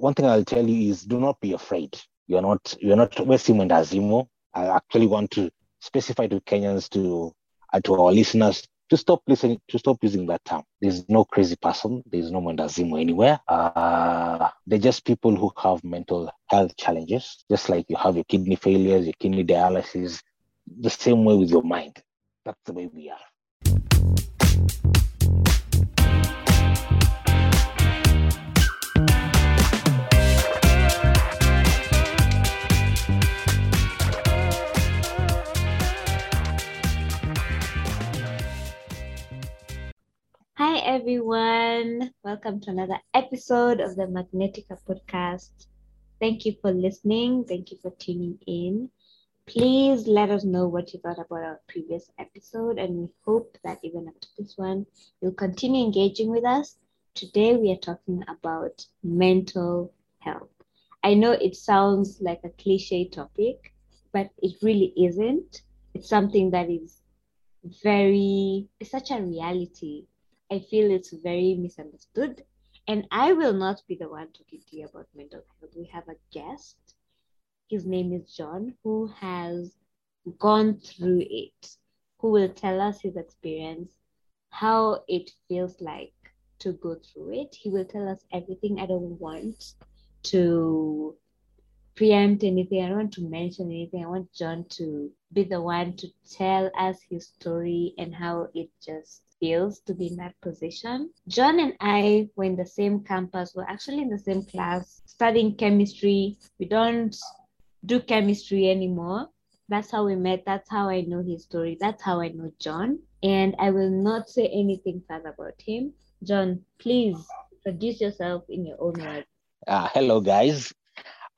one thing I'll tell you is do not be afraid. You're not you're not Wesimu and Azimo. I actually want to specify to Kenyans to uh, to our listeners to stop listening to stop using that term. There's no crazy person. There's no Mwendazimo anywhere. Uh, they're just people who have mental health challenges, just like you have your kidney failures, your kidney dialysis. The same way with your mind. That's the way we are. Everyone. Welcome to another episode of the Magnetica podcast. Thank you for listening. Thank you for tuning in. Please let us know what you thought about our previous episode, and we hope that even after this one, you'll continue engaging with us. Today, we are talking about mental health. I know it sounds like a cliche topic, but it really isn't. It's something that is very, it's such a reality I feel it's very misunderstood. And I will not be the one talking to you about mental health. We have a guest. His name is John, who has gone through it, who will tell us his experience, how it feels like to go through it. He will tell us everything. I don't want to preempt anything. I don't want to mention anything. I want John to be the one to tell us his story and how it just feels to be in that position. John and I were in the same campus, we're actually in the same class studying chemistry. We don't do chemistry anymore. That's how we met. That's how I know his story. That's how I know John. And I will not say anything further about him. John, please introduce yourself in your own words. Uh, hello, guys.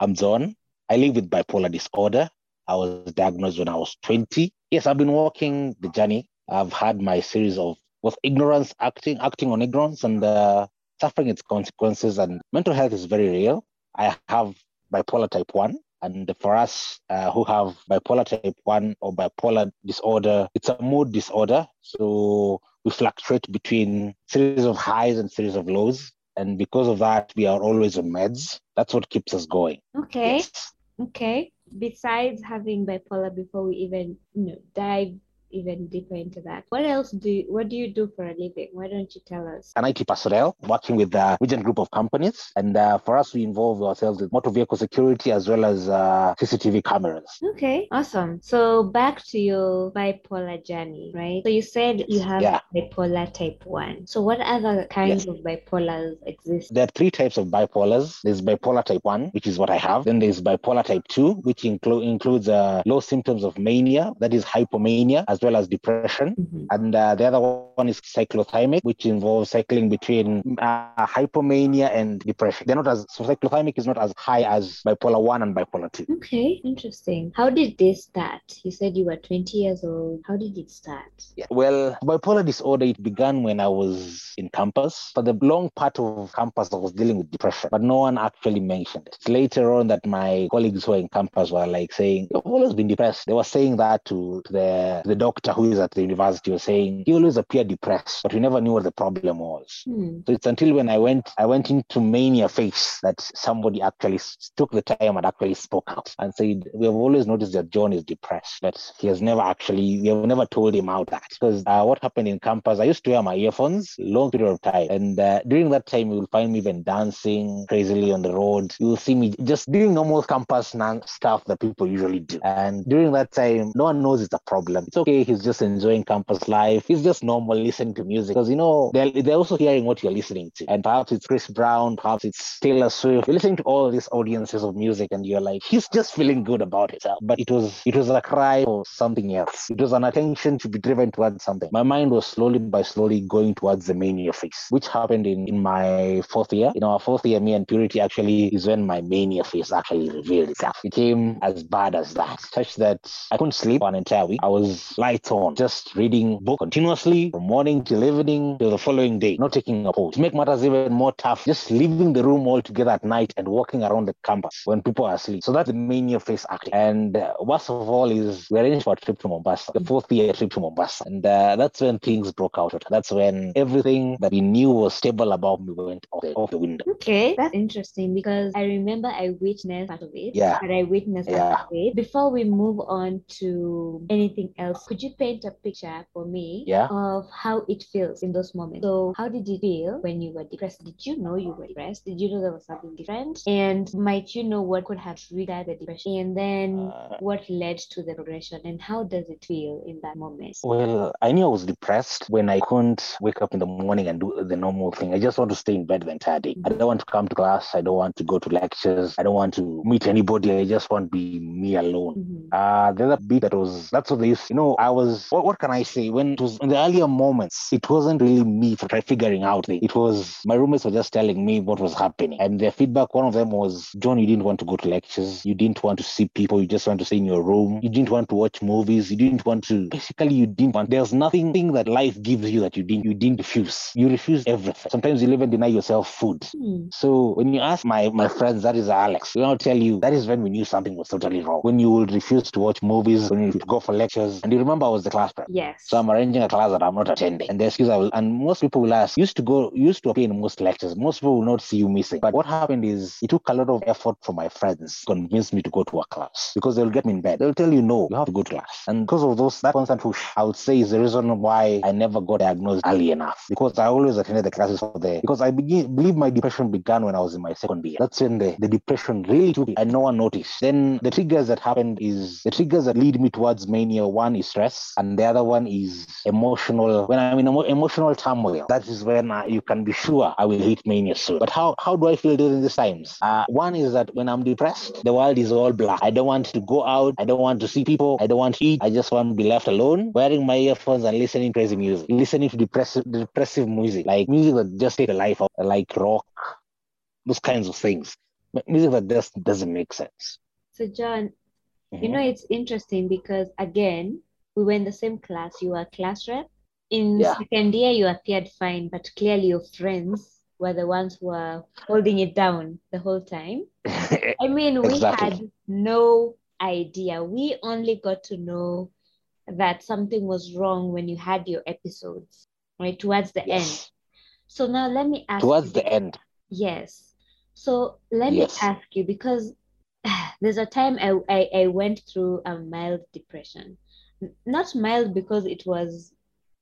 I'm John. I live with bipolar disorder. I was diagnosed when I was 20. Yes, I've been walking the journey. I've had my series of with ignorance acting acting on ignorance and uh, suffering its consequences and mental health is very real. I have bipolar type 1 and for us uh, who have bipolar type 1 or bipolar disorder it's a mood disorder. So we fluctuate between series of highs and series of lows. And because of that we are always on meds. That's what keeps us going. Okay. Yes. okay. Besides having bipolar before we even you know dive even deeper into that. What else do you, what do you do for a living? Why don't you tell us? An IT personnel working with a Regent group of companies, and uh, for us, we involve ourselves with motor vehicle security as well as uh, CCTV cameras. Okay, awesome. So back to your bipolar journey, right? So you said you have Yeah. bipolar type one. So what other kinds of bipolars exist? There are three types of bipolars. There's bipolar type 1, which is what I have. Then there's bipolar type 2, which inclu- includes uh, low symptoms of mania, that is hypomania, as well as depression. Mhm. And uh, the other one is cyclothymic, which involves cycling between uh, hypomania and depression. They're not as, so cyclothymic is not as high as bipolar 1 and bipolar 2. Okay, interesting. How did this start? You said you were 20 years old. How did it start? Yeah. Well, bipolar disorder, it began when I was in campus. For the long part of campus, I was dealing with depression, but no one actually mentioned it. It's later on that my colleagues who were in campus were like saying, You've always been depressed. They were saying that to, to the, the doctor who is at the university, was saying, he always appeared depressed, but we never knew what the problem was. Hmm. So it's until when I went, I went into mania phase that somebody actually took the time and actually spoke out and said, "We have always noticed that John is depressed, but he has never actually, we have never told him out that." Because uh, what happened in campus, I used to wear my earphones long period of time, and uh, during that time, you will find me even dancing crazily on the road. You will see me just doing normal campus stuff that people usually do. And during that time, no one knows it's a problem. It's okay. He's just enjoying campus life. He's just normal listening to music because you know they're, they're also hearing what you're listening to. And perhaps it's Chris Brown, perhaps it's Taylor Swift. You're listening to all these audiences of music and you're like, he's just feeling good about it. But it was it was a cry for something else. It was an attention to be driven towards something. My mind was slowly by slowly going towards the mania phase, which happened in, in my fourth year. In our fourth year, me and purity actually is when my mania phase actually revealed itself. It became as bad as that, such that I couldn't sleep for an entire week. I was lying just reading book continuously from morning till evening till the following day, not taking a pause. To make matters even more tough, just leaving the room altogether at night and walking around the campus when people are asleep. So that's the main mania phase acting. And uh, worst of all is we arranged for a trip to Mombasa, the fourth year trip to Mombasa. And uh, that's when things broke out. That's when everything that we knew was stable about me went off the, off the window. Okay, that's interesting because I remember I witnessed part of it. Yeah. But I witnessed part of it. Before we move on to anything else, could you paint a picture for me Yeah. of how it feels in those moments? So, how did you feel when you were depressed? Did you know you were depressed? Did you know there was something different? And might you know what could have triggered the depression? And then Uh, what led to the progression? And how does it feel in that moment? Well, I knew I was depressed when I couldn't wake up in the morning and do the normal thing. I just want to stay in bed the entire day. I don't want to come to class. I don't want to go to lectures. I don't want to meet anybody. I just want to be me alone. Mhm. Uh, the other bit that was, that's what this, you know, I was, what, what can I say? When it was in the earlier moments, it wasn't really me for try figuring out things. It was my roommates were just telling me what was happening. And their feedback, one of them was, John, you didn't want to go to lectures. You didn't want to see people. You just want to stay in your room. You didn't want to watch movies. You didn't want to, basically, you didn't want, there's nothing that life gives you that you didn't, you didn't refuse. You refuse everything. Sometimes you even deny yourself food. Hmm. So when you ask my my friends, that is Alex, we will tell you that is when we knew something was totally wrong. When you would refuse to watch movies, when you would go for lectures, and you remember I was the class prep. Yes. So I'm arranging a class that I'm not attending. And the excuse I will, and most people will ask, used to go, used to appear in most lectures. Most people will not see you missing. But what happened is it took a lot of effort from my friends to convince me to go to a class because they'll get me in bed. They'll tell you, no, you have to go to class. And because of those, that constant push, I would say is the reason why I never got diagnosed early enough because I always attended the classes for the, because I begin, believe my depression began when I was in my second year. That's when the, the depression really took me and no one noticed. Then the triggers that happened is the triggers that lead me towards mania. One is stress and the other one is emotional. When I'm in emo- emotional turmoil, that is when I, you can be sure I will hit mania soon. But how, how do I feel during these times? Uh, one is that when I'm depressed, the world is all black. I don't want to go out. I don't want to see people. I don't want to eat. I just want to be left alone, wearing my earphones and listening to crazy music, listening to depressive, depressive music, like music that just take a life of, like rock, those kinds of things. But Music that just doesn't make sense. So, John, You Mhm. know, it's interesting because again, we were in the same class. You were a class rep. In Yeah. second year, you appeared fine, but clearly your friends were the ones who were holding it down the whole time. I mean, we Exactly. had no idea. We only got to know that something was wrong when you had your episodes, right? Towards the end. So now let me ask Towards you, the end. yes. So let Yes. me ask you because there's a time I, I, I went through a mild depression. Not mild because it was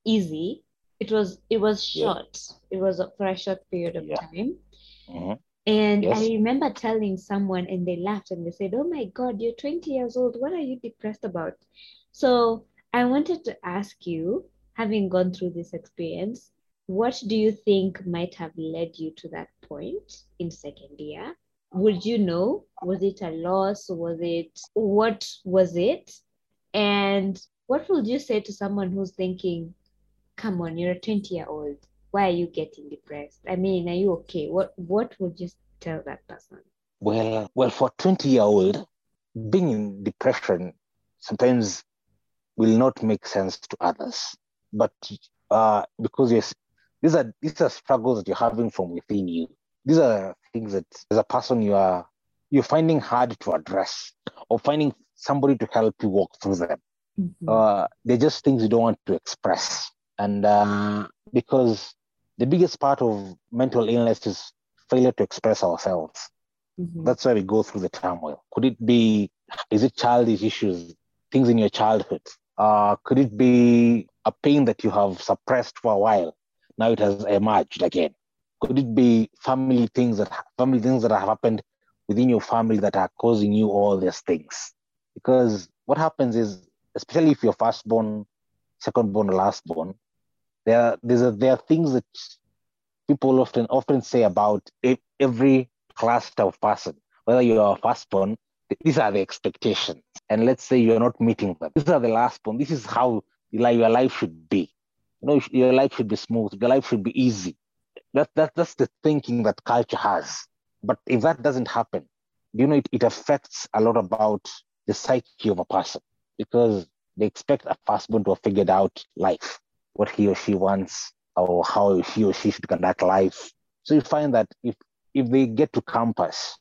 easy. It was it was Yeah. short. It was a- for a short period of Yeah. time. Mhm. And I remember telling someone and they laughed and they said, Oh my God, you're 20 years old. What are you depressed about? So I wanted to ask you, having gone through this experience, what do you think might have led you to that point in second year? Would you know? Was it a loss? Was it what was it? And what would you say to someone who's thinking, come on, you're a 20 year old. Why are you getting depressed? I mean, are you okay? What what would you tell that person? Well, well, for 20 year old, being in depression sometimes will not make sense to others. But uh, because yes, these are these are struggles that you're having from within you. These are things that as a person you are you're finding hard to address or finding somebody to help you walk through them. Mhm. Uh, they're just things you don't want to express. And uh, because the biggest part of mental illness is failure to express ourselves. Mhm. That's why we go through the turmoil. Could it be, is it childish issues, things in your childhood? Uh, could it be a pain that you have suppressed for a while? Now it has emerged again. Could it be family things that family things that have happened within your family that are causing you all these things? Because what happens is, especially if you're firstborn, secondborn, or lastborn, there are, a, there are things that people often often say about every cluster of person, whether you are a firstborn, th- these are the expectations. And let's say you're not meeting them. These are the lastborn. This is how your life should be. You know, your life should be smooth. Your life should be easy. That, that, that's the thinking that culture has. But if that doesn't happen, you know, it, it affects a lot about the psyche of a person because They expect a firstborn to have figured out life, what he or she wants, or how he or she should conduct life. So you find that if if they get to campus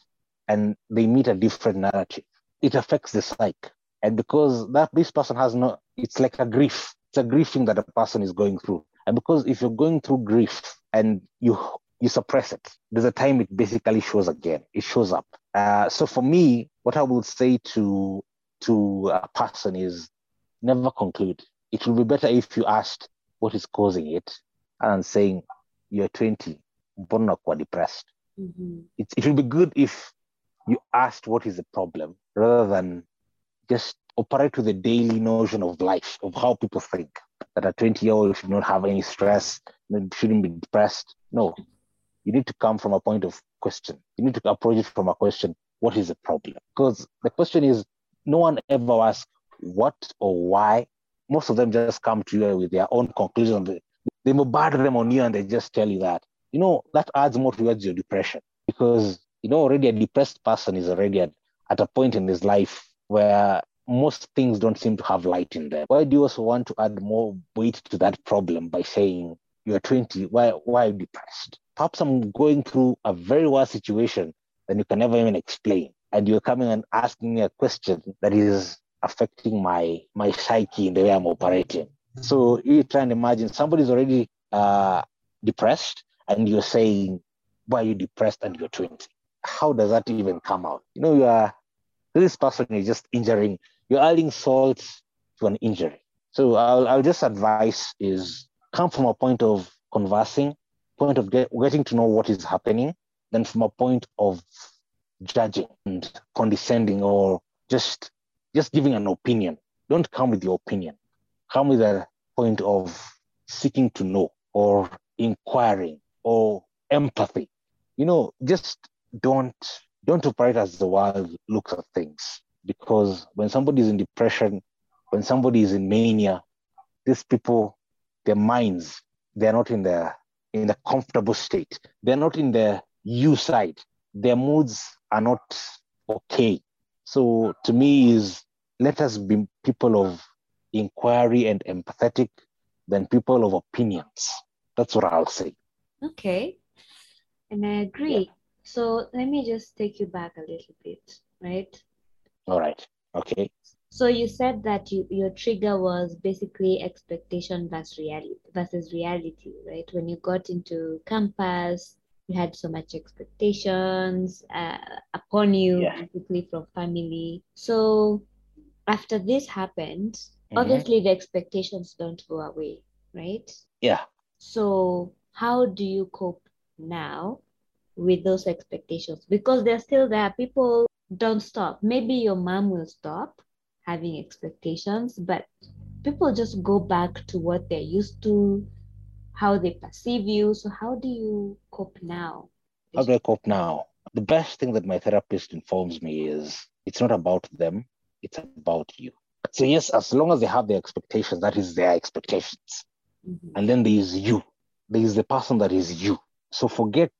and they meet a different narrative, it affects the psyche. And because that this person has no, it's like a grief. It's a grief thing that a person is going through. And because if you're going through grief and you you suppress it, there's a time it basically shows again. It shows up. Uh, so for me, what I will say to to a person is never conclude. It will be better if you asked what is causing it and saying you're 20, born or depressed. Mm-hmm. It, it will be good if you asked what is the problem rather than just operate with the daily notion of life, of how people think that a 20 year old should not have any stress, shouldn't be depressed. No, you need to come from a point of question. You need to approach it from a question what is the problem? Because the question is no one ever asks what or why. Most of them just come to you with their own conclusion. They, they bombard them on you and they just tell you that. You know, that adds more towards your depression because, you know, already a depressed person is already at, at a point in his life where most things don't seem to have light in them. Why do you also want to add more weight to that problem by saying you're 20? Why, why are you depressed? Perhaps I'm going through a very worse situation than you can never even explain. And you're coming and asking me a question that is affecting my my psyche in the way I'm operating. So you try and imagine somebody's already uh, depressed, and you're saying, "Why are you depressed?" and you're 20. How does that even come out? You know, you are this person is just injuring. You're adding salt to an injury. So I'll, I'll just advise is come from a point of conversing, point of get, getting to know what is happening, than from a point of judging and condescending or just just giving an opinion. Don't come with your opinion. Come with a point of seeking to know or inquiring or empathy. You know, just don't don't operate as the world looks at things. Because when somebody is in depression, when somebody is in mania, these people, their minds, they're not in the in the comfortable state. They're not in the you side. Their moods are not okay. So to me is let us be people of inquiry and empathetic than people of opinions. That's what I'll say. Okay. And I agree. Yeah. So let me just take you back a little bit, right? All right. Okay. So you said that you, your trigger was basically expectation versus reality versus reality, right? When you got into campus, you had so much expectations uh, upon you yeah. basically from family so after this happened mm-hmm. obviously the expectations don't go away right yeah so how do you cope now with those expectations because they're still there people don't stop maybe your mom will stop having expectations but people just go back to what they're used to how they perceive you. So how do you cope now? How do I cope now? The best thing that my therapist informs me is it's not about them, it's about you. So yes, as long as they have their expectations, that is their expectations. Mm-hmm. And then there is you. There is the person that is you. So forget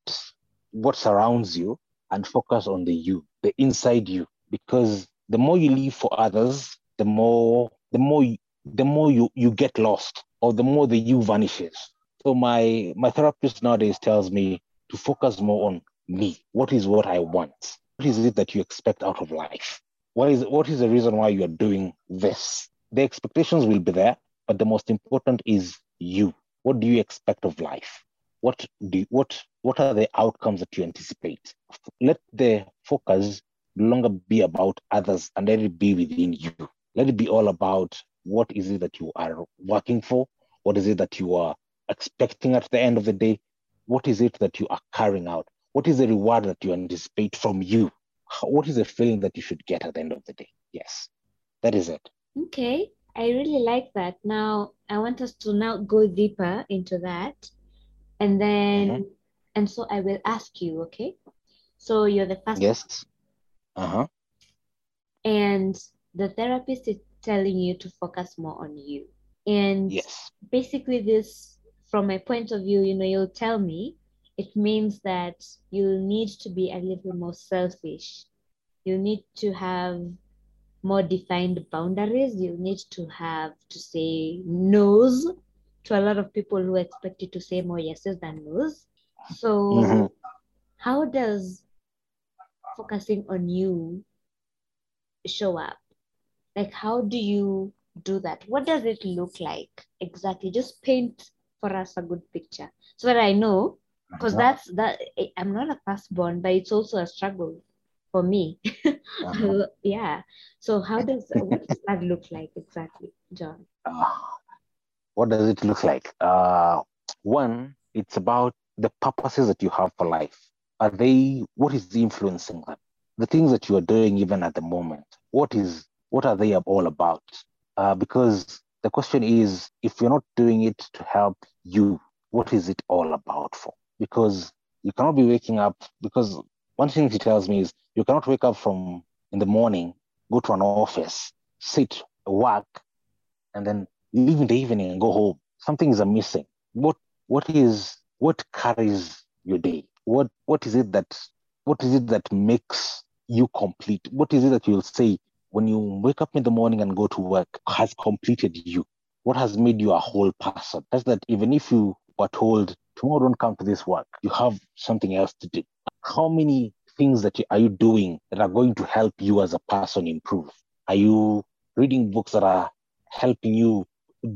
what surrounds you and focus on the you, the inside you. Because the more you live for others, the more the more the more you, you get lost or the more the you vanishes. So my my therapist nowadays tells me to focus more on me. What is what I want? What is it that you expect out of life? What is what is the reason why you are doing this? The expectations will be there, but the most important is you. What do you expect of life? What do you, what what are the outcomes that you anticipate? Let the focus longer be about others and let it be within you. Let it be all about what is it that you are working for? What is it that you are expecting at the end of the day? What is it that you are carrying out? What is the reward that you anticipate from you? What is the feeling that you should get at the end of the day? Yes, that is it. Okay, I really like that. Now, I want us to now go deeper into that. And then, mm-hmm. and so I will ask you, okay? So you're the first. Yes. Uh huh. And the therapist is telling you to focus more on you. And yes. basically, this from my point of view, you know, you'll tell me it means that you need to be a little more selfish. You need to have more defined boundaries. You need to have to say no's to a lot of people who expect you to say more yeses than no's. So, Mhm. how does focusing on you show up? Like, how do you do that? What does it look like exactly? Just paint for us a good picture so that I know, because that's that. I'm not a firstborn, but it's also a struggle for me. Uh-huh. yeah. So, how does what does that look like exactly, John? Uh, what does it look like? Uh, one, it's about the purposes that you have for life. Are they? What is influencing them? The things that you are doing even at the moment. What is? What are they all about? Uh, because the question is, if you're not doing it to help you, what is it all about for? Because you cannot be waking up. Because one thing he tells me is, you cannot wake up from in the morning, go to an office, sit, work, and then leave in the evening and go home. Something is missing. What what is what carries your day? What what is it that what is it that makes you complete? What is it that you'll say when you wake up in the morning and go to work has completed you? What has made you a whole person? That's that even if you were told tomorrow don't come to this work, you have something else to do. How many things that you, are you doing that are going to help you as a person improve? Are you reading books that are helping you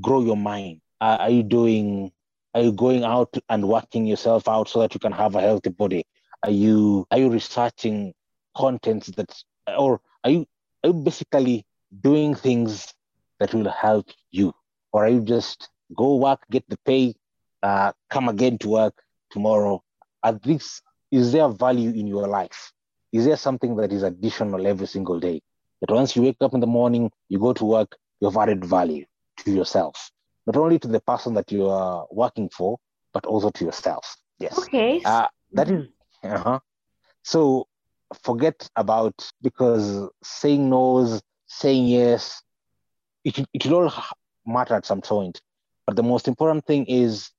grow your mind? Are, are you doing? Are you going out and working yourself out so that you can have a healthy body? Are you are you researching contents that, or are you are you basically doing things that will help you, or are you just go work, get the pay, uh, come again to work tomorrow? At this, is there value in your life? Is there something that is additional every single day? That once you wake up in the morning, you go to work, you've added value to yourself, not only to the person that you are working for, but also to yourself. Yes. Okay. Uh, that is, uh-huh. So forget about because saying no's, saying yes, it, it will all matter at some point. But the most important thing is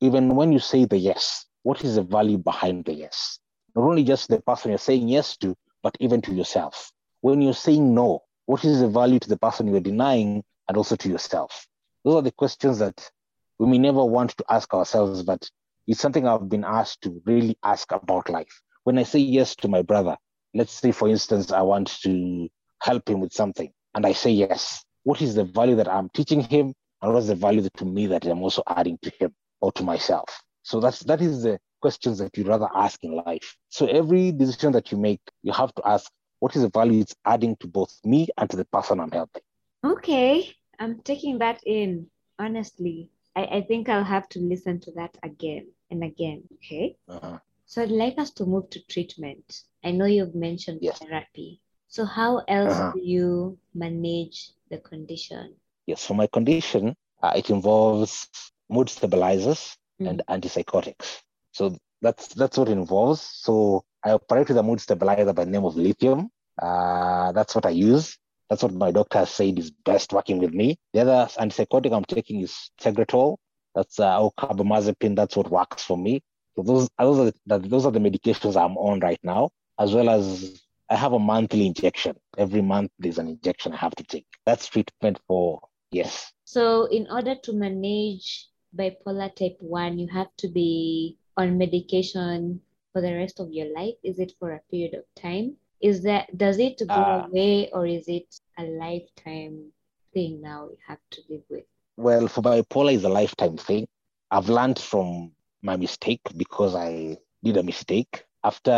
even when you say the yes, what is the value behind the yes? Not only just the person you're saying yes to, but even to yourself. When you're saying no, what is the value to the person you're denying and also to yourself? Those are the questions that we may never want to ask ourselves, but it's something I've been asked to really ask about life. When I say yes to my brother, let's say, for instance, I want to help him with something, and I say yes, what is the value that I'm teaching him, and what's the value to me that I'm also adding to him or to myself? So that's that is the questions that you rather ask in life. So every decision that you make, you have to ask, what is the value it's adding to both me and to the person I'm helping? Okay. I'm taking that in, honestly. I, I think I'll have to listen to that again and again. Okay. Uh-huh. So I'd like us to move to treatment. I know you've mentioned Yes. therapy. So how else Uh-huh. do you manage the condition? Yes, for my condition, uh, it involves mood stabilizers and antipsychotics. So that's that's what it involves. So I operate with a mood stabilizer by the name of lithium. Uh, that's what I use. That's what my doctor said is best working with me. The other antipsychotic I'm taking is Tegretol. That's uh, carbamazepine. That's what works for me. So those those are the, those are the medications I'm on right now, as well as I have a monthly injection. Every month there's an injection I have to take. That's treatment for yes. So in order to manage bipolar type 1, you have to be on medication for the rest of your life. Is it for a period of time? Is that does it go Ah. away or is it a lifetime thing now you have to live with? Well, for bipolar is a lifetime thing. I've learned from my mistake because I did a mistake. After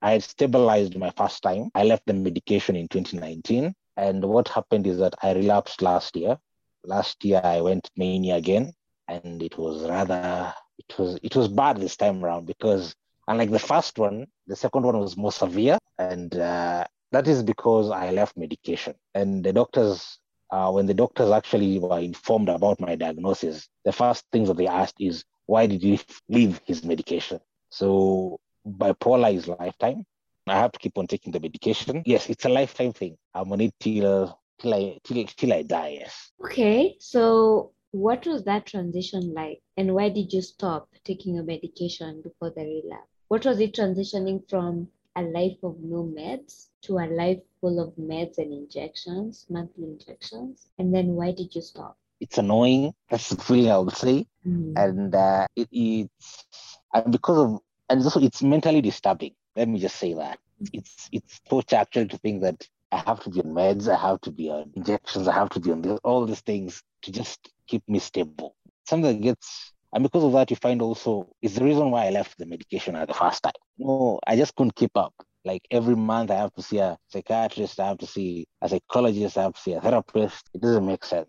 I had stabilized my first time, I left the medication in 2019. And what happened is that I relapsed last year. Last year I went mania again, and it was rather it was it was bad this time around because unlike the first one, the second one was more severe, and uh, that is because I left medication. And the doctors uh, when the doctors actually were informed about my diagnosis, the first things that they asked is, why did he leave his medication? So bipolar is lifetime. I have to keep on taking the medication. Yes, it's a lifetime thing. I'm on it till till I till, till I die. Yes. Okay, so what was that transition like and why did you stop taking your medication before the relapse? What was it transitioning from a life of no meds to a life full of meds and injections, monthly injections? And then why did you stop? It's annoying. That's the feeling I would say. Mm. And uh, it, it's and because of and also it's mentally disturbing. Let me just say that. It's it's torture actually to think that I have to be on meds, I have to be on injections, I have to be on this, all these things to just keep me stable. Something that gets and because of that, you find also it's the reason why I left the medication at the first time. No, I just couldn't keep up. Like every month, I have to see a psychiatrist, I have to see a psychologist, I have to see a therapist. It doesn't make sense.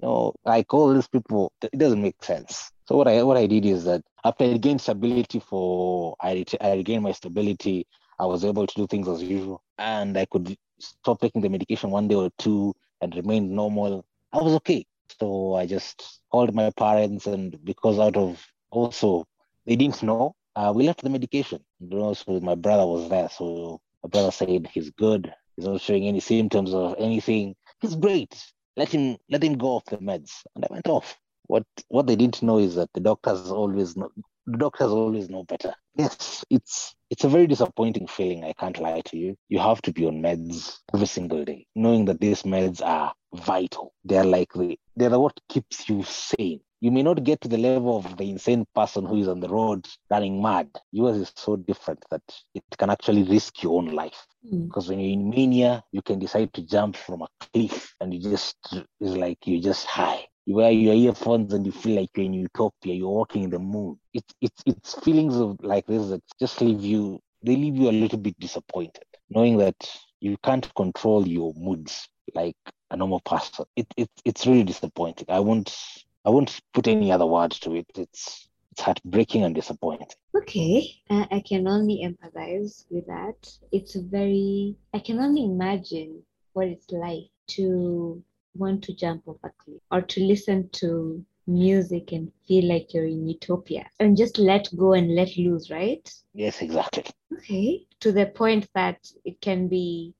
You know, like all these people, it doesn't make sense. So what I what I did is that after I gained stability for I, I regained my stability, I was able to do things as usual, and I could stop taking the medication one day or two and remain normal. I was okay. So I just called my parents, and because out of also they didn't know, uh, we left the medication. And also, my brother was there, so my brother said he's good. He's not showing any symptoms of anything. He's great. Let him let him go off the meds, and I went off. What what they didn't know is that the doctors always know the doctors always know better. Yes, it's it's a very disappointing feeling. I can't lie to you. You have to be on meds every single day, knowing that these meds are vital. They're like the, they're what keeps you sane. You may not get to the level of the insane person who is on the road running mad. Yours is so different that it can actually risk your own life. Mm. Because when you're in mania, you can decide to jump from a cliff and you just, it's like you're just high. You wear your earphones and you feel like you're in utopia, you're walking in the moon. It's, it's, it's feelings of like this that just leave you, they leave you a little bit disappointed, knowing that you can't control your moods like a normal person. It, it it's really disappointing. I won't I won't put any other words to it. It's it's heartbreaking and disappointing. Okay, uh, I can only empathize with that. It's very, I can only imagine what it's like to want to jump off a cliff or to listen to music and feel like you're in utopia and just let go and let loose, right? Yes, exactly. Okay, to the point that it can be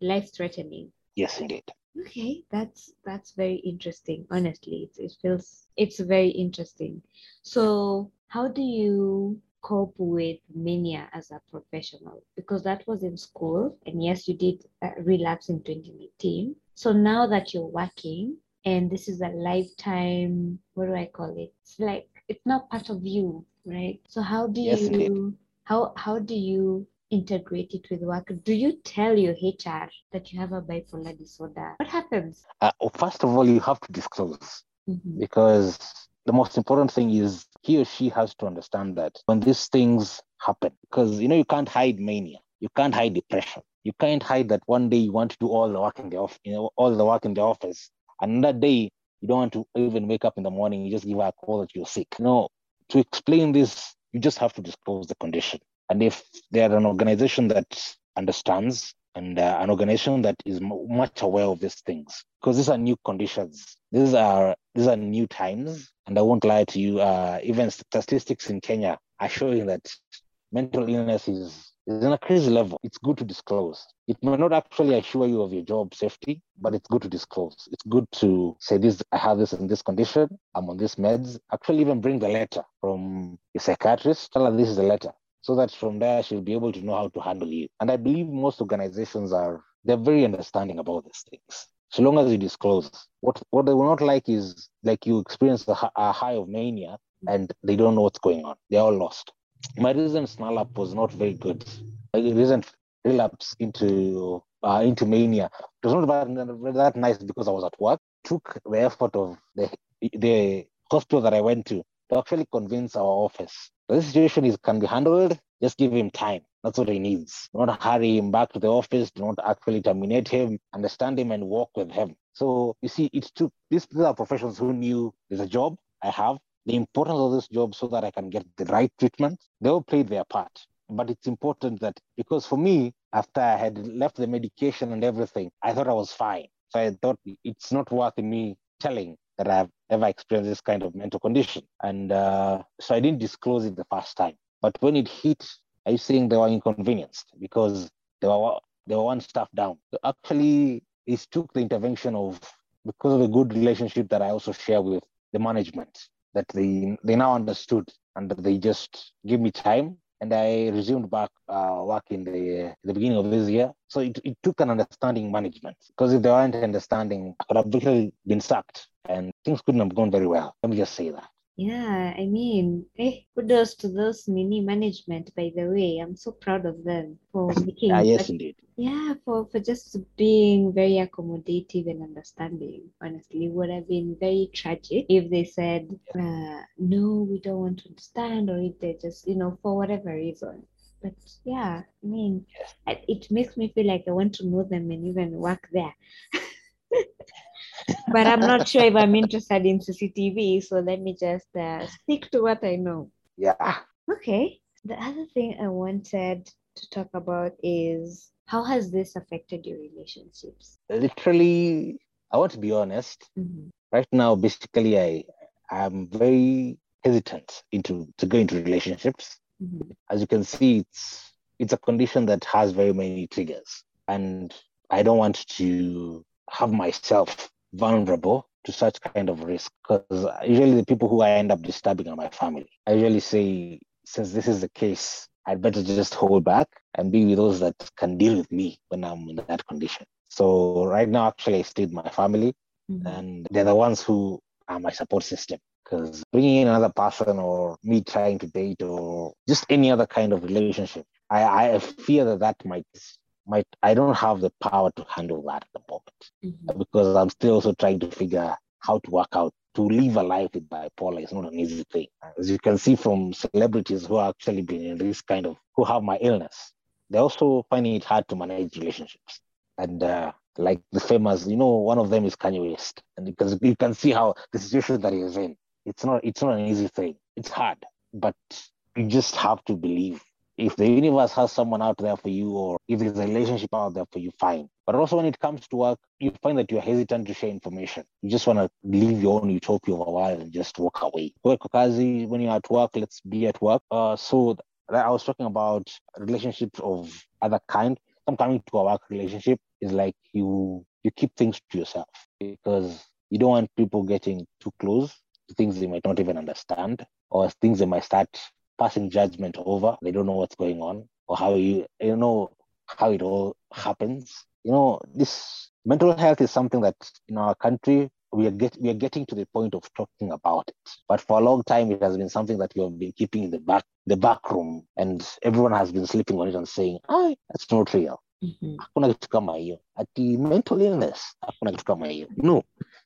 life threatening. Yes, indeed. Okay, that's that's very interesting. Honestly, it, it feels it's very interesting. So, how do you cope with mania as a professional? Because that was in school, and yes, you did uh, relapse in 2018. So now that you're working, and this is a lifetime, what do I call it? It's like it's not part of you, right? So how do Yes, you indeed. how how do you integrate it with work? Do you tell your HR that you have a bipolar disorder? What happens? Uh, first of all, you have to disclose Mhm. because the most important thing is he or she has to understand that when these things happen, because you know you can't hide mania, you can't hide depression, you can't hide that one day you want to do all the work in the office, you know, all the work in the office, and that day you don't want to even wake up in the morning, you just give a call that you're sick. No, to explain this, you just have to disclose the condition. And if they're an organization that understands and uh, an organization that is m- much aware of these things, because these are new conditions, these are these are new times, and I won't lie to you. Uh, even statistics in Kenya are showing that mental illness is is on a crazy level. It's good to disclose. It may not actually assure you of your job safety, but it's good to disclose. It's good to say this. I have this in this condition. I'm on this meds. Actually, even bring the letter from your psychiatrist. Tell her this is the letter so that from there she'll be able to know how to handle you. And I believe most organizations are they're very understanding about these things. So long as you disclose, what what they will not like is like you experience a, a high of mania and they don't know what's going on. They're all lost. My recent snarl up was not very good. My recent relapse into uh, into mania it was not that, that nice because I was at work. Took the effort of the the hospital that I went to to actually convince our office this situation is can be handled. Just give him time. That's what he needs. Do not hurry him back to the office. Do not actually terminate him. Understand him and walk with him. So you see, it took these, these are professionals who knew there's a job I have, the importance of this job so that I can get the right treatment. They all played their part. But it's important that because for me, after I had left the medication and everything, I thought I was fine. So I thought it's not worth me telling that I've ever experienced this kind of mental condition. And uh, so I didn't disclose it the first time. But when it hit, I was saying they were inconvenienced because they were they were one staff down. So actually, it took the intervention of because of a good relationship that I also share with the management that they they now understood and they just give me time and I resumed back uh, work in the, the beginning of this year. So it, it took an understanding management because if they weren't understanding, I could have literally been sacked and things couldn't have gone very well. Let me just say that. Yeah, I mean, eh, kudos to those mini management, by the way. I'm so proud of them for making Ah, yes, indeed. yeah, for, for just being very accommodative and understanding. Honestly, it would have been very tragic if they said, uh, no, we don't want to understand, or if they just, you know, for whatever reason. But yeah, I mean. It makes me feel like I want to know them and even work there. but I'm not sure if I'm interested in CCTV, so let me just uh, stick to what I know. Yeah. Okay. The other thing I wanted to talk about is how has this affected your relationships? Literally, I want to be honest. Mhm. Right now, basically, I am very hesitant into to go into relationships. Mhm. As you can see, it's it's a condition that has very many triggers, and I don't want to have myself vulnerable to such kind of risk because usually the people who I end up disturbing are my family. I usually say, since this is the case, I'd better just hold back and be with those that can deal with me when I'm in that condition. So right now, actually, I stay with my family, Mhm. and they're the ones who are my support system. Because bringing in another person or me trying to date or just any other kind of relationship, I, I fear that that might might I don't have the power to handle that at the moment Mhm. because I'm still also trying to figure how to work out to live a life with bipolar is not an easy thing. As you can see from celebrities who are actually been in this kind of who have my illness, they're also finding it hard to manage relationships. And uh, like the famous, you know, one of them is Kanye West, and because you can see how the situation that he is in, it's not it's not an easy thing. It's hard, but you just have to believe if the universe has someone out there for you or if there's a relationship out there for you fine. But also when it comes to work you find that you're hesitant to share information. You just want to leave your own utopia for a while and just walk away. Kazi, when you're at work let's be at work. Uh, so i was talking about relationships of other kind. I'm coming to a work relationship is like you you keep things to yourself because you don't want people getting too close to things they might not even understand or things they might start passing judgment over. They don't know what's going on or how you you know how it all happens. You know, this mental health is something that in our country we are get we are getting to the point of talking about it. But for a long time it has been something that we have been keeping in the back the back room and everyone has been sleeping on it and saying, ah, that's not real. Mhm. Hakuna kitu kama hiyo. Ati mental illness, hakuna kitu kama hiyo. No,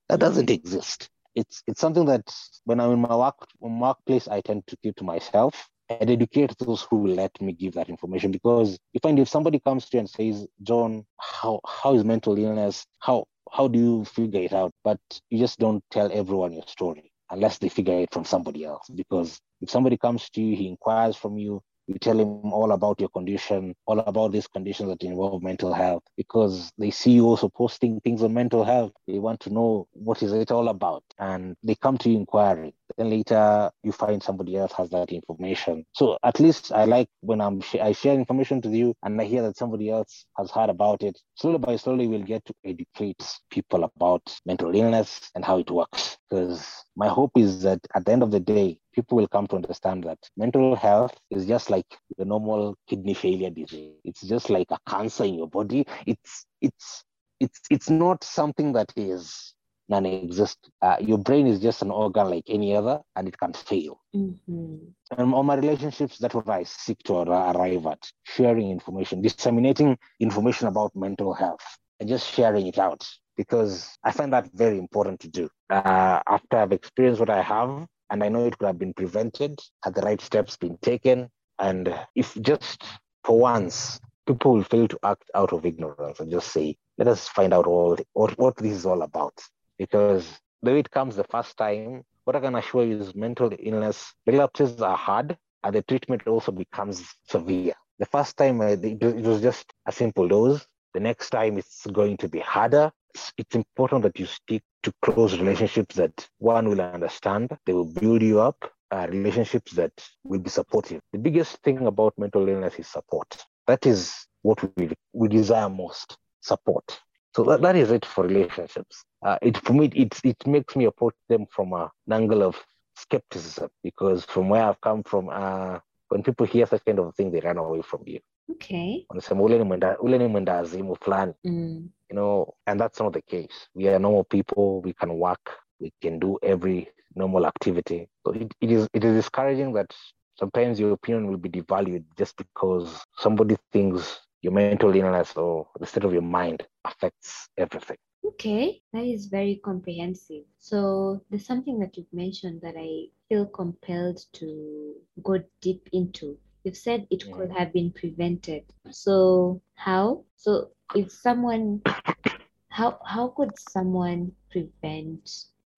that doesn't exist it's it's something that when I'm in my work workplace, I tend to keep to myself and educate those who will let me give that information. Because you find if somebody comes to you and says, John, how how is mental illness? How how do you figure it out? But you just don't tell everyone your story unless they figure it from somebody else. Because if somebody comes to you, he inquires from you, you tell him all about your condition, all about these conditions that involve mental health, because they see you also posting things on mental health. They want to know what is it all about, and they come to you inquiring. Then later you find somebody else has that information. So at least I like when I'm sh- I share information with you, and I hear that somebody else has heard about it. Slowly by slowly, we'll get to educate people about mental illness and how it works. Because my hope is that at the end of the day, people will come to understand that mental health is just like the normal kidney failure disease. It's just like a cancer in your body. It's it's it's it's not something that is non-existent. Uh, your brain is just an organ like any other, and it can fail. Mhm. And on my relationships, that's what I seek to ar- arrive at: sharing information, disseminating information about mental health, and just sharing it out because I find that very important to do. Uh, after I've experienced what I have, and I know it could have been prevented had the right steps been taken, and if just for once people will fail to act out of ignorance and just say, "Let us find out all what what this is all about," because the way it comes the first time, what I can assure you is mental illness relapses are hard, and the treatment also becomes severe. The first time uh, it was just a simple dose. The next time it's going to be harder. It's, it's important that you stick to close relationships that one will understand. They will build you up. Uh, relationships that will be supportive. The biggest thing about mental illness is support. That is what we we desire most: support. So that, that is it for relationships. Uh, it for me it it makes me approach them from a, an angle of skepticism because from where I've come from, uh, when people hear such kind of thing, they run away from you. Okay. Wanasema ule ni mwenda ule ni mwenda azimu fulani. Mm. You know, and that's not the case. We are normal people. We can work. We can do every normal activity. So it, it is it is discouraging that sometimes your opinion will be devalued just because somebody thinks your mental illness or the state of your mind affects everything. Okay, that is very comprehensive. So there's something that you've mentioned that I feel compelled to go deep into. You've said it Yeah. could have been prevented. So how? So if someone how how could someone prevent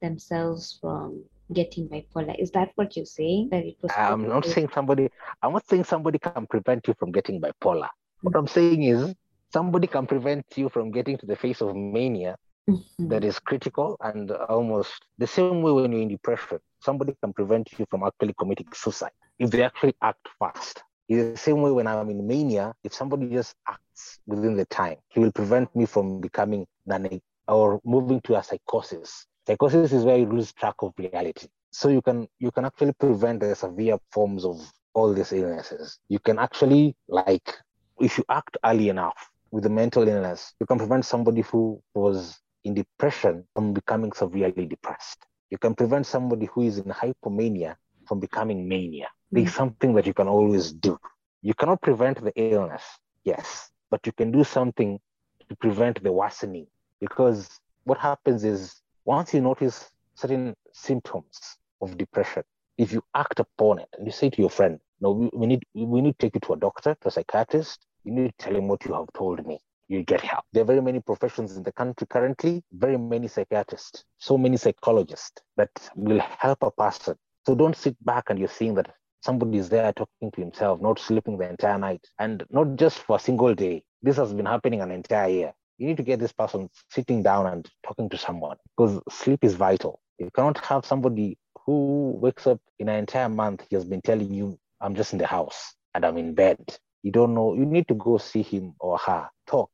themselves from getting bipolar? Is that what you're saying? That it was I'm not saying somebody I'm not saying somebody can prevent you from getting bipolar. What I'm saying is somebody can prevent you from getting to the phase of mania Mhm. that is critical and almost the same way when you're in depression, somebody can prevent you from actually committing suicide if they actually act fast. In the same way when I'm in mania, if somebody just acts within the time, he will prevent me from becoming manic or moving to a psychosis. Psychosis is where you lose track of reality. So you can you can actually prevent the severe forms of all these illnesses. You can actually like if you act early enough with a mental illness, you can prevent somebody who was in depression from becoming severely depressed. You can prevent somebody who is in hypomania from becoming mania. There's hmm. something that you can always do. You cannot prevent the illness, yes, but you can do something to prevent the worsening. Because what happens is once you notice certain symptoms of depression, if you act upon it and you say to your friend, no, we, we need we need to take you to a doctor, to a psychiatrist, you need to tell him what you have told me. You get help. There are very many professions in the country currently, very many psychiatrists, so many psychologists that will help a person. So don't sit back and you're seeing that somebody is there talking to himself, not sleeping the entire night, and not just for a single day. This has been happening an entire year. You need to get this person sitting down and talking to someone because sleep is vital. You cannot have somebody who wakes up in an entire month, he has been telling you, I'm just in the house and I'm in bed. You don't know, you need to go see him or her, talk,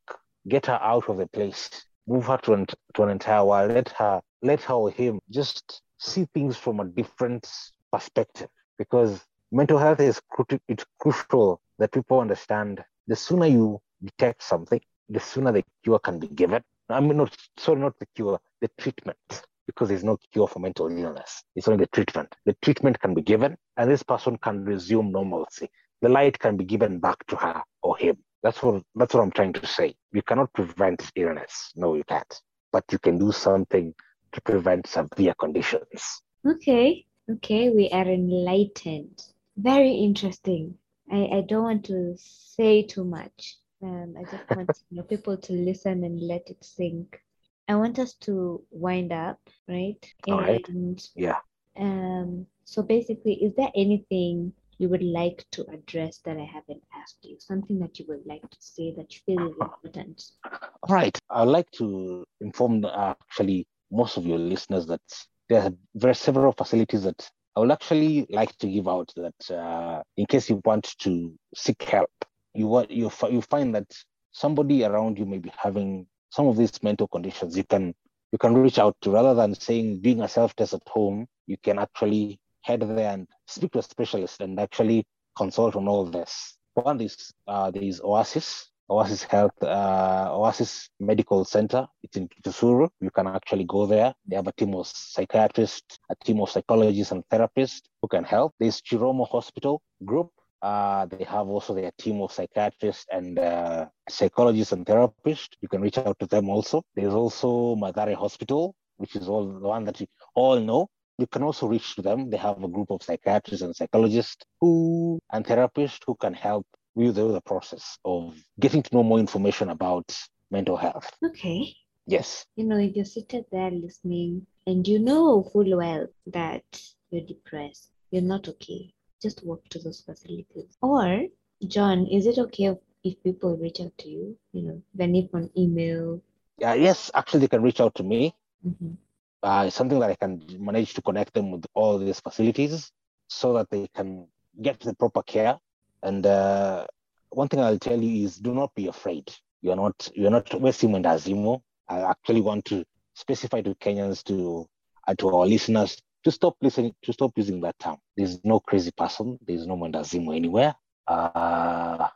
get her out of the place, move her to an, to an entire world, let her, let her or him just see things from a different perspective because mental health is it's crucial that people understand the sooner you detect something, the sooner the cure can be given. I mean, not sorry, not the cure, the treatment, because there's no cure for mental illness. It's only the treatment. The treatment can be given, and this person can resume normalcy. The light can be given back to her or him. That's what that's what I'm trying to say. You cannot prevent illness. No, you can't. But you can do something to prevent severe conditions. Okay, okay, we are enlightened. Very interesting. I, I don't want to say too much. Um, I just want you know, people to listen and let it sink. I want us to wind up, right? All right. Yeah. um, so basically, is there anything you would like to address that I haven't asked you? Something that you would like to say that you feel is important? All right. I'd like to inform uh, actually most of your listeners that there are very several facilities that I would actually like to give out that uh, in case you want to seek help, you want you you find that somebody around you may be having some of these mental conditions. You can you can reach out to rather than saying doing a self test at home. You can actually head there and speak to a specialist and actually consult on all this. One is uh, there is Oasis, Oasis Health, uh, Oasis Medical Center. It's in Kisumu. You can actually go there. They have a team of psychiatrists, a team of psychologists and therapists who can help. There's Chiromo Hospital Group. Uh, they have also their team of psychiatrists and uh, psychologists and therapists. You can reach out to them also. There's also Mathari Hospital, which is all the one that you all know. You can also reach to them. They have a group of psychiatrists and psychologists who and therapists who can help with the, the process of getting to know more information about mental health. Okay. Yes. you know, if you're seated there listening and you know full well that you're depressed, you're not okay, just walk to those facilities. Or, John, is it okay if, people reach out to you? You know, then if on email. Yeah, yes, actually, they can reach out to me. Mhm. Uh, it's something that I can manage to connect them with all these facilities so that they can get the proper care. And uh, one thing I'll tell you is do not be afraid. You're not you're not wasting Mwendawazimu. I actually want to specify to Kenyans to uh, to our listeners, to stop listening, to stop using that term. There's no crazy person. There's no Mwendawazimu anywhere. Uh,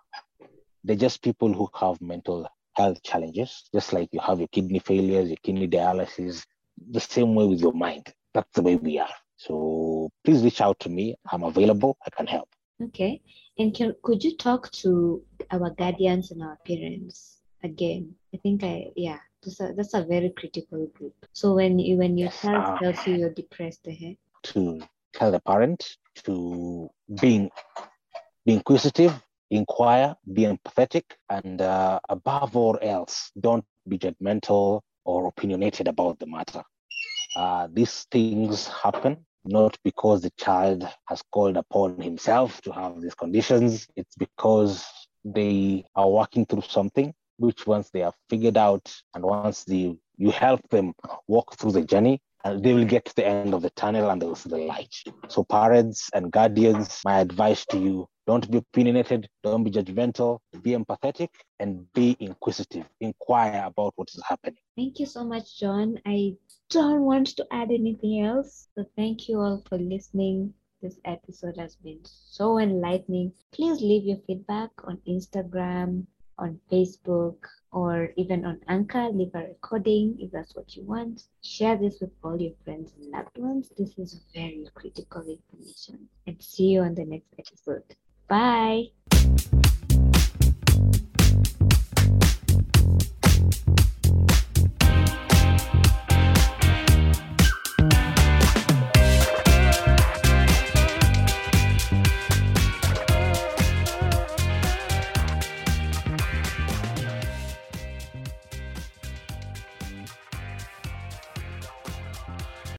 they're just people who have mental health challenges, just like you have your kidney failures, your kidney dialysis, the same way with your mind. That's the way we are. So please reach out to me. I'm available. I can help. Okay. And can, could you talk to our guardians and our parents again? I think I, yeah, that's a, that's a very critical group. So when you, when your child uh, tells you you're depressed, ahead. to tell the parent to being be inquisitive, inquire, be empathetic, and uh, above all else, don't be judgmental or opinionated about the matter. Uh, these things happen not because the child has called upon himself to have these conditions. It's because they are working through something which once they have figured out and once the you help them walk through the journey and they will get to the end of the tunnel and they'll see the light. So parents and guardians, my advice to you, don't be opinionated, don't be judgmental, be empathetic and be inquisitive. Inquire about what is happening. Thank you so much, John. I don't want to add anything else. So thank you all for listening. This episode has been so enlightening. Please leave your feedback on Instagram, on Facebook or even on Anchor, leave a recording if that's what you want. Share this with all your friends and loved ones. This is very critical information. And see you on the next episode. Bye.